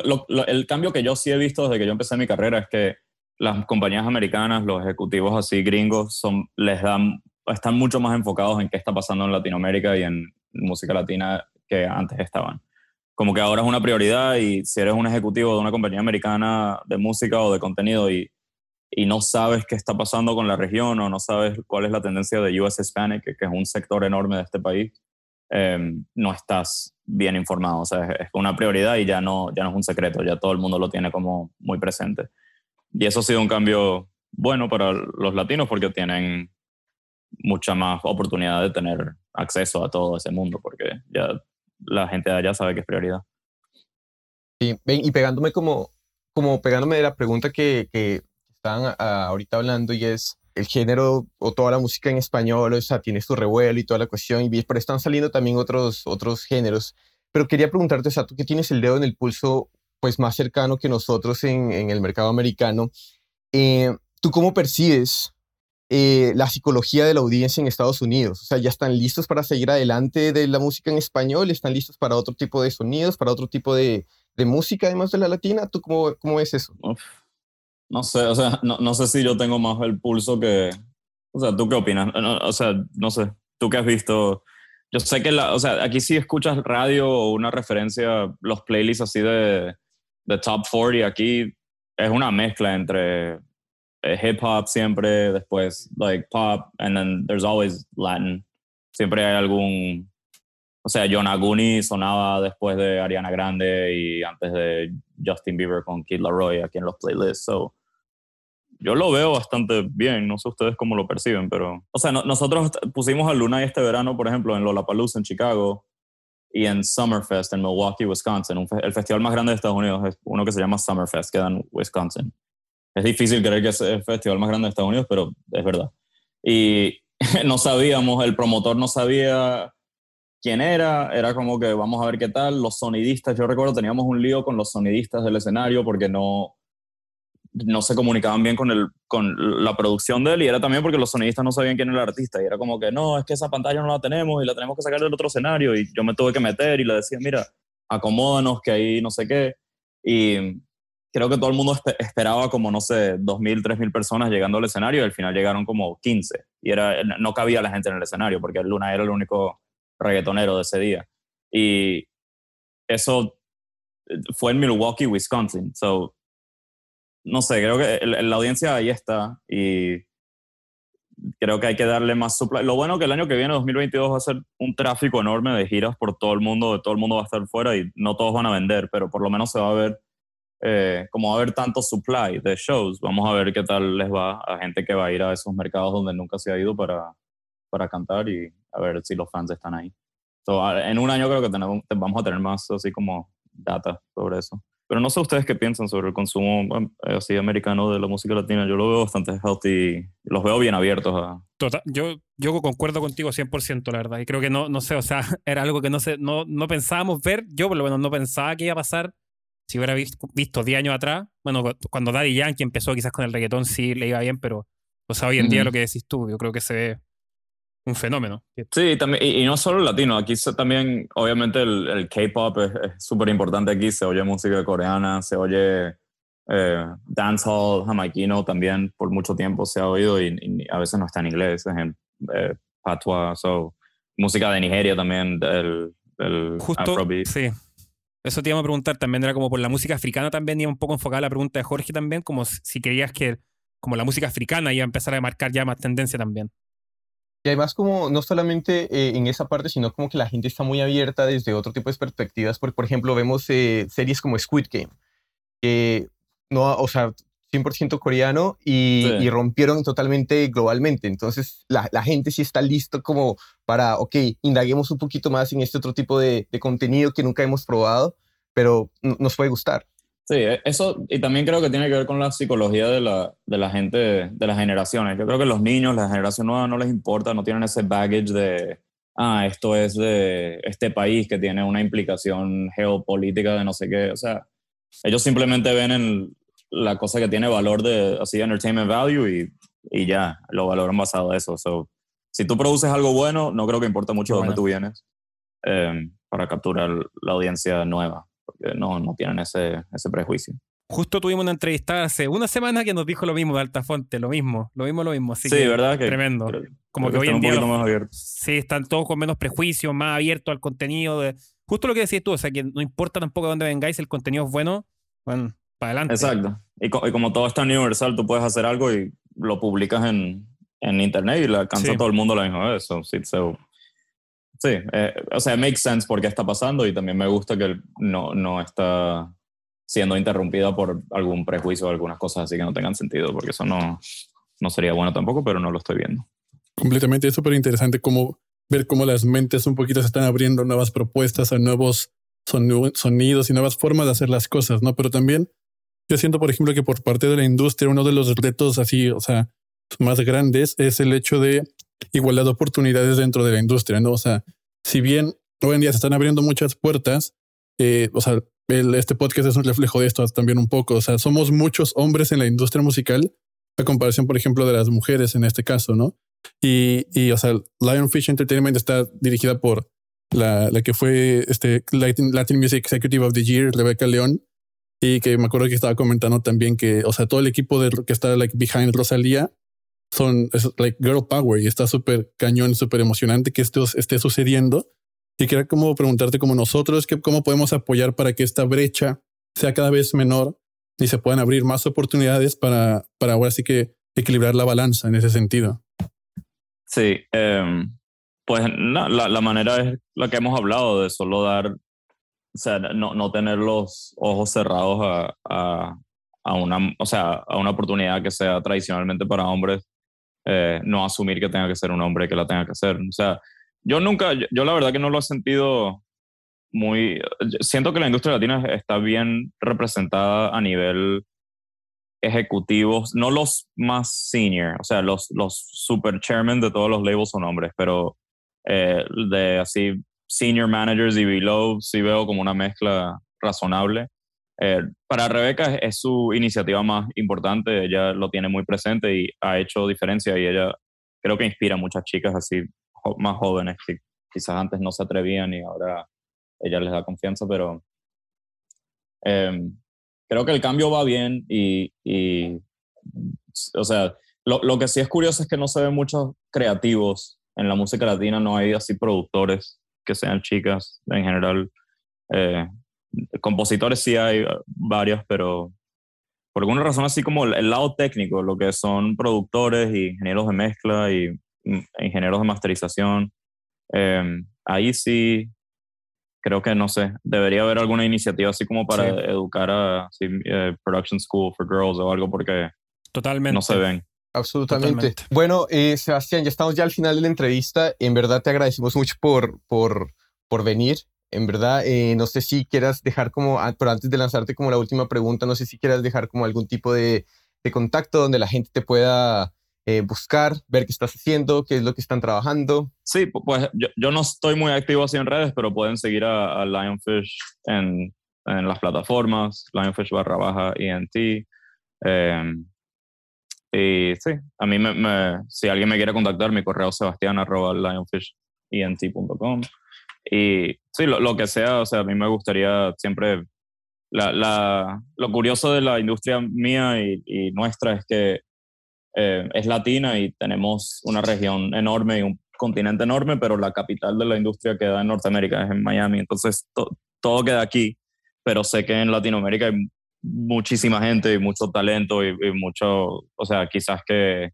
S5: el cambio que yo sí he visto desde que yo empecé mi carrera es que las compañías americanas, los ejecutivos así gringos, son, les dan, están mucho más enfocados en qué está pasando en Latinoamérica y en música latina que antes estaban. Como que ahora es una prioridad y si eres un ejecutivo de una compañía americana de música o de contenido y, no sabes qué está pasando con la región o no sabes cuál es la tendencia de US Hispanic, que, es un sector enorme de este país, em, no estás bien informado. O sea, es, una prioridad y ya no, ya no es un secreto, ya todo el mundo lo tiene como muy presente. Y eso ha sido un cambio bueno para los latinos porque tienen mucha más oportunidad de tener acceso a todo ese mundo, porque ya la gente de allá sabe que es prioridad.
S2: Sí, y pegándome como, como pegándome de la pregunta que, que están ahorita hablando y es el género o toda la música en español, o sea, tienes tu revuelo y toda la cuestión, y pero están saliendo también otros, otros géneros. Pero quería preguntarte, o sea, tú que tienes el dedo en el pulso pues más cercano que nosotros en, en el mercado americano, eh, ¿tú cómo percibes eh, la psicología de la audiencia en Estados Unidos? O sea, ¿ya están listos para seguir adelante de la música en español? ¿Están listos para otro tipo de sonidos, para otro tipo de, de música además de la latina? ¿Tú cómo, cómo ves eso?
S5: No sé, o sea, no, no, sé si yo tengo más el pulso que... O sea, ¿tú qué opinas? o sea, no sé, ¿tú qué has visto? Yo sé que, la, o sea, aquí sí escuchas radio o una referencia, los playlists así de, de Top 40, aquí es una mezcla entre hip hop siempre, después like pop, and then there's always Latin. Siempre hay algún o sea, John Aguni sonaba después de Ariana Grande y antes de Justin Bieber con Kid Laroi aquí en los playlists. So, yo lo veo bastante bien, no sé ustedes cómo lo perciben, pero... O sea, nosotros pusimos a Luna este verano, por ejemplo, en Lollapalooza en Chicago y en Summerfest en Milwaukee, Wisconsin. el festival más grande de Estados Unidos es uno que se llama Summerfest, queda en Wisconsin. Es difícil creer que es el festival más grande de Estados Unidos, pero es verdad. Y no sabíamos, el promotor no sabía quién era, era como que vamos a ver qué tal, los sonidistas, yo recuerdo teníamos un lío con los sonidistas del escenario porque no, no se comunicaban bien con, el, con la producción de él y era también porque los sonidistas no sabían quién era el artista y era como que no, es que esa pantalla no la tenemos y la tenemos que sacar del otro escenario y yo me tuve que meter y le decía, mira, acomódanos que ahí no sé qué y creo que todo el mundo esperaba como, no sé, 2.000, 3.000 personas llegando al escenario y al final llegaron como 15 y era, no cabía la gente en el escenario porque Luna era el único reggaetonero de ese día. Y eso eh, fue en Milwaukee, Wisconsin. So, no sé, creo que la audiencia ahí está y creo que hay que darle más supply. Lo bueno que el año que viene, 2022, va a ser un tráfico enorme de giras por todo el mundo, todo el mundo va a estar fuera y no todos van a vender, pero por lo menos se va a ver, eh, como va a haber tanto supply de shows, vamos a ver qué tal les va a gente que va a ir a esos mercados donde nunca se ha ido para, para cantar y a ver si los fans están ahí. en un año creo que tenemos, vamos a tener más así como data sobre eso. Pero no sé ustedes qué piensan sobre el consumo eh, así americano de la música latina. Yo lo veo bastante healthy, los veo bien abiertos a...
S3: Total, yo, yo concuerdo contigo 100%, la verdad. Y creo que no, no sé, o sea, era algo que no, sé, no, no pensábamos ver. Yo por lo menos no pensaba que iba a pasar si hubiera visto, visto 10 años atrás. Bueno, cuando Daddy Yankee empezó quizás con el reggaetón sí le iba bien, pero o sea, hoy en día lo que decís tú, yo creo que se ve un fenómeno.
S5: Sí, también, y, no solo latino, aquí también, obviamente, el, el K-pop es súper importante aquí, se oye música coreana, se oye eh, dancehall jamaiquino también, por mucho tiempo se ha oído y, a veces no está en inglés, es en eh, patois, so, música de Nigeria también, el, el
S3: Justo, Afrobeat. Sí. Eso te iba a preguntar también, era como por la música africana también, iba un poco enfocada la pregunta de Jorge también, como si querías que como la música africana iba a empezar a marcar ya más tendencia también.
S2: Y además como no solamente eh, en esa parte, sino como que la gente está muy abierta desde otro tipo de perspectivas, porque por ejemplo vemos eh, series como Squid Game, que no, o sea, 100% coreano y, rompieron totalmente globalmente. Entonces la, la, gente sí está listo como para, ok, indaguemos un poquito más en este otro tipo de, de contenido que nunca hemos probado, pero nos puede gustar.
S5: Sí, e, eso, y también creo que tiene que ver con la psicología de la, de la gente, de las generaciones. Yo creo que los niños, la generación nueva, no les importa, no tienen ese baggage de, ah, esto es de este país que tiene una implicación geopolítica de no sé qué. O sea, ellos simplemente ven en la cosa que tiene valor de así entertainment value y, y ya, lo valoran basado en eso. So, si tú produces algo bueno, no creo que importa mucho de dónde tú vienes eh, para capturar la audiencia nueva, porque no, no tienen ese, ese prejuicio.
S3: Justo tuvimos una entrevista hace una semana que nos dijo lo mismo de Altafonte, lo mismo, lo mismo, lo mismo. sí,
S5: ¿verdad?
S3: Que, tremendo. Como que, hoy en día. Sí, están todos con menos prejuicios, más abiertos al contenido. De, justo lo que decías tú, o sea, que no importa tampoco de dónde vengáis, el contenido es bueno, bueno, para adelante.
S5: Exacto. Y, como todo está universal, tú puedes hacer algo y lo publicas en, en internet y le alcanza a todo el mundo la misma vez. sí, sí eh, o sea, makes sense porque está pasando y también me gusta que no, no está siendo interrumpida por algún prejuicio o algunas cosas así que no tengan sentido, porque eso no, no sería bueno tampoco, pero no lo estoy viendo.
S1: Completamente, es súper interesante cómo ver cómo las mentes un poquito se están abriendo nuevas propuestas a nuevos sonidos y nuevas formas de hacer las cosas, ¿no? Pero también yo siento, por ejemplo, que por parte de la industria uno de los retos así, o sea, más grandes es el hecho de igualdad de oportunidades dentro de la industria, ¿no? O sea, si bien hoy en día se están abriendo muchas puertas, eh, o sea, este podcast es un reflejo de esto también un poco. O sea, somos muchos hombres en la industria musical, a comparación, por ejemplo, de las mujeres en este caso, ¿no? Y, y o sea, Lionfish Entertainment está dirigida por la, la que fue este Latin, Latin, Music Executive of the Year, Rebecca León, y que me acuerdo que estaba comentando también que, o sea, todo el equipo de, que está like behind Rosalía son es, like girl power y está súper cañón, súper emocionante que esto esté sucediendo. Y quería como preguntarte como nosotros, que cómo podemos apoyar para que esta brecha sea cada vez menor y se puedan abrir más oportunidades para, para ahora sí que equilibrar la balanza en ese sentido.
S5: Sí, em, pues la, la, manera es la que hemos hablado de solo dar, o sea, no, no tener los ojos cerrados a, a, una, o sea, a una oportunidad que sea tradicionalmente para hombres, eh, no asumir que tenga que ser un hombre que la tenga que hacer. O sea, yo nunca, yo, la verdad que no lo he sentido muy, siento que la industria latina está bien representada a nivel ejecutivo, no los más senior, o sea, los, los super chairmen de todos los labels son hombres, pero eh, de así senior managers y below sí veo como una mezcla razonable. Eh, para Rebeca es, su iniciativa más importante, ella lo tiene muy presente y ha hecho diferencia y ella creo que inspira a muchas chicas así más jóvenes que quizás antes no se atrevían y ahora ella les da confianza, pero em, creo que el cambio va bien y, o sea, lo, que sí es curioso es que no se ven muchos creativos en la música latina, no hay así productores que sean chicas en general. Eh, compositores sí hay varios, pero por alguna razón así como el, lado técnico, lo que son productores y ingenieros de mezcla y ingenieros de masterización. Em, ahí sí, creo que no sé, debería haber alguna iniciativa así como para educar a eh, Production School for Girls o algo porque
S3: Totalmente.
S5: no se ven.
S2: Absolutamente. Bueno, eh, Sebastián, ya estamos ya al final de la entrevista. En verdad te agradecemos mucho por, por, por venir. En verdad, eh, no sé si quieras dejar como, ah, pero antes de lanzarte como la última pregunta, no sé si quieras dejar como algún tipo de, de contacto donde la gente te pueda eh, buscar, ver qué estás haciendo, qué es lo que están trabajando.
S5: Sí, pues yo, yo no estoy muy activo así en redes, pero pueden seguir a, Lionfish en, en, las plataformas, Lionfish barra baja ENT. Em, y sí, a mí me, si alguien me quiere contactar, mi correo es sebastián arroba lionfishent.com. Y sí, lo, lo, que sea, o sea, a mí me gustaría siempre... La, la, lo curioso de la industria mía y, y nuestra es que eh, es latina y tenemos una región enorme y un continente enorme, pero la capital de la industria queda en Norteamérica, es en Miami. Entonces todo queda aquí, pero sé que en Latinoamérica hay muchísima gente y mucho talento y, mucho, o sea, quizás que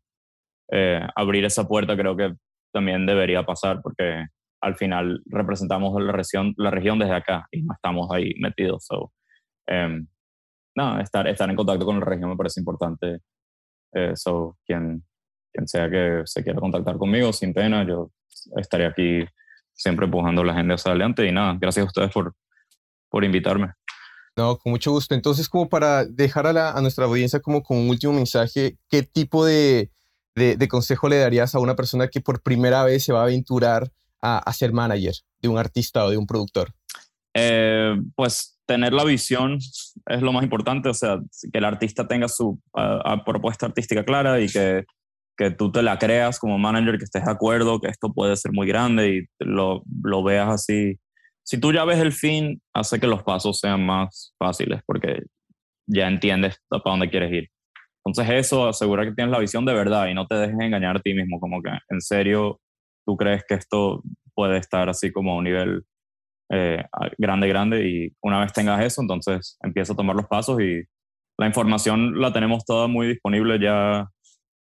S5: eh, abrir esa puerta creo que también debería pasar porque al final representamos la región, la región desde acá y no estamos ahí metidos. So, no, estar, estar en contacto con la región me parece importante eso, quien, quien sea que se quiera contactar conmigo, sin pena, yo estaré aquí siempre empujando la gente hacia adelante. Y nada, gracias a ustedes por, por invitarme.
S2: No, con mucho gusto. Entonces, como para dejar a, la, a nuestra audiencia como con un último mensaje, ¿qué tipo de, de, de, consejo le darías a una persona que por primera vez se va a aventurar a, ser manager de un artista o de un productor?
S5: Eh, pues tener la visión es lo más importante, o sea, que el artista tenga su propuesta artística clara y que, que, tú te la creas como manager, que estés de acuerdo, que esto puede ser muy grande y lo, lo veas así. Si tú ya ves el fin, hace que los pasos sean más fáciles porque ya entiendes para dónde quieres ir. Entonces eso asegura que tienes la visión de verdad y no te dejes engañar a ti mismo, como que en serio tú crees que esto puede estar así como a un nivel eh, grande, grande y una vez tengas eso, entonces empieza a tomar los pasos y la información la tenemos toda muy disponible ya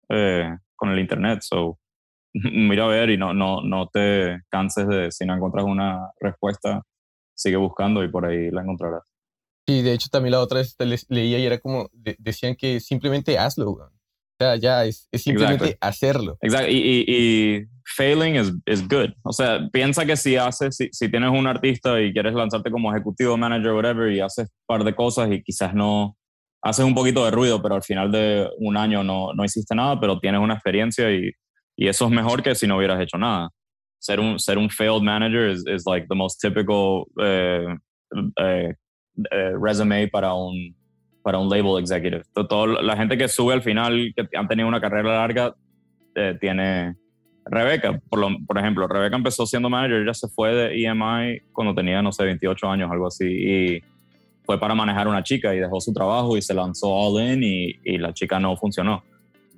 S5: eh, con el internet, mira a ver y no, no, no te canses de si no encuentras una respuesta, sigue buscando y por ahí la encontrarás.
S2: Sí, de hecho también la otra vez leía y era como, decían que simplemente hazlo, O sea, ya es, simplemente hacerlo.
S5: Exacto, y, y, failing is, is good. O sea, piensa que si haces, si, si, tienes un artista y quieres lanzarte como ejecutivo, manager, whatever, y haces un par de cosas y quizás no, haces un poquito de ruido, pero al final de un año no, no hiciste nada, pero tienes una experiencia y, y eso es mejor que si no hubieras hecho nada. Ser un, ser un failed manager is, is like the most typical eh, eh, eh, resume para un, para un label executive. Todo, la gente que sube al final, que han tenido una carrera larga, tiene Rebeca, por, lo, por ejemplo, Rebeca empezó siendo manager, ella se fue de EMI cuando tenía, no sé, 28 años, algo así, y fue para manejar una chica y dejó su trabajo y se lanzó all in y, y la chica no funcionó.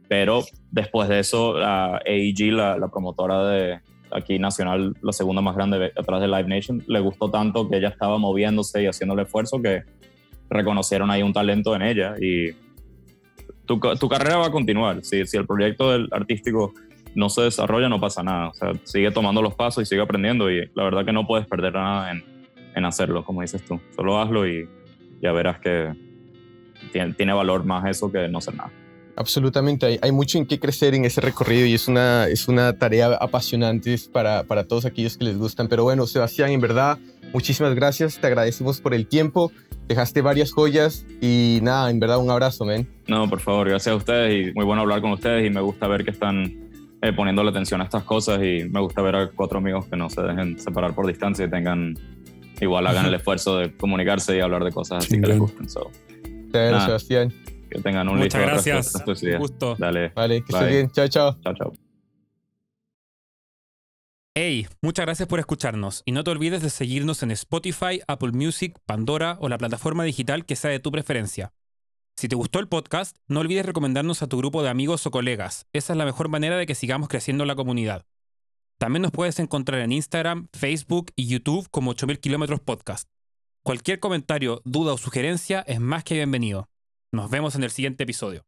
S5: Pero después de eso, la AEG, la, la promotora de, aquí nacional, la segunda más grande atrás de Live Nation, le gustó tanto que ella estaba moviéndose y haciendo el esfuerzo que reconocieron ahí un talento en ella y tu, tu carrera va a continuar. Si, el proyecto del artístico no se desarrolla, no pasa nada. O sea, sigue tomando los pasos y sigue aprendiendo y la verdad que no puedes perder nada en, en hacerlo, como dices tú. Solo hazlo y ya verás que tiene, tiene valor más eso que no hacer nada.
S2: Absolutamente, hay, hay, mucho en qué crecer en ese recorrido y es una, es una tarea apasionante para, para todos aquellos que les gustan. Pero bueno, Sebastián, en verdad, muchísimas gracias, te agradecemos por el tiempo, dejaste varias joyas y nada, en verdad, un abrazo, men.
S5: No, por favor, gracias a ustedes y muy bueno hablar con ustedes y me gusta ver que están eh, poniendo la atención a estas cosas y me gusta ver a cuatro amigos que no se dejen separar por distancia y tengan, igual hagan el esfuerzo de comunicarse y hablar de cosas así que les gusten. So,
S2: Sebastián.
S5: Que tengan un
S3: Muchas gracias. Un gusto.
S5: Dale.
S2: Vale, que estés bien. Chao, chao.
S5: Chao, chao.
S3: Hey, muchas gracias por escucharnos y no te olvides de seguirnos en Spotify, Apple Music, Pandora o la plataforma digital que sea de tu preferencia. Si te gustó el podcast, no olvides recomendarnos a tu grupo de amigos o colegas. Esa es la mejor manera de que sigamos creciendo la comunidad. También nos puedes encontrar en Instagram, Facebook y YouTube como 8000 kilómetros podcast. Cualquier comentario, duda o sugerencia es más que bienvenido. Nos vemos en el siguiente episodio.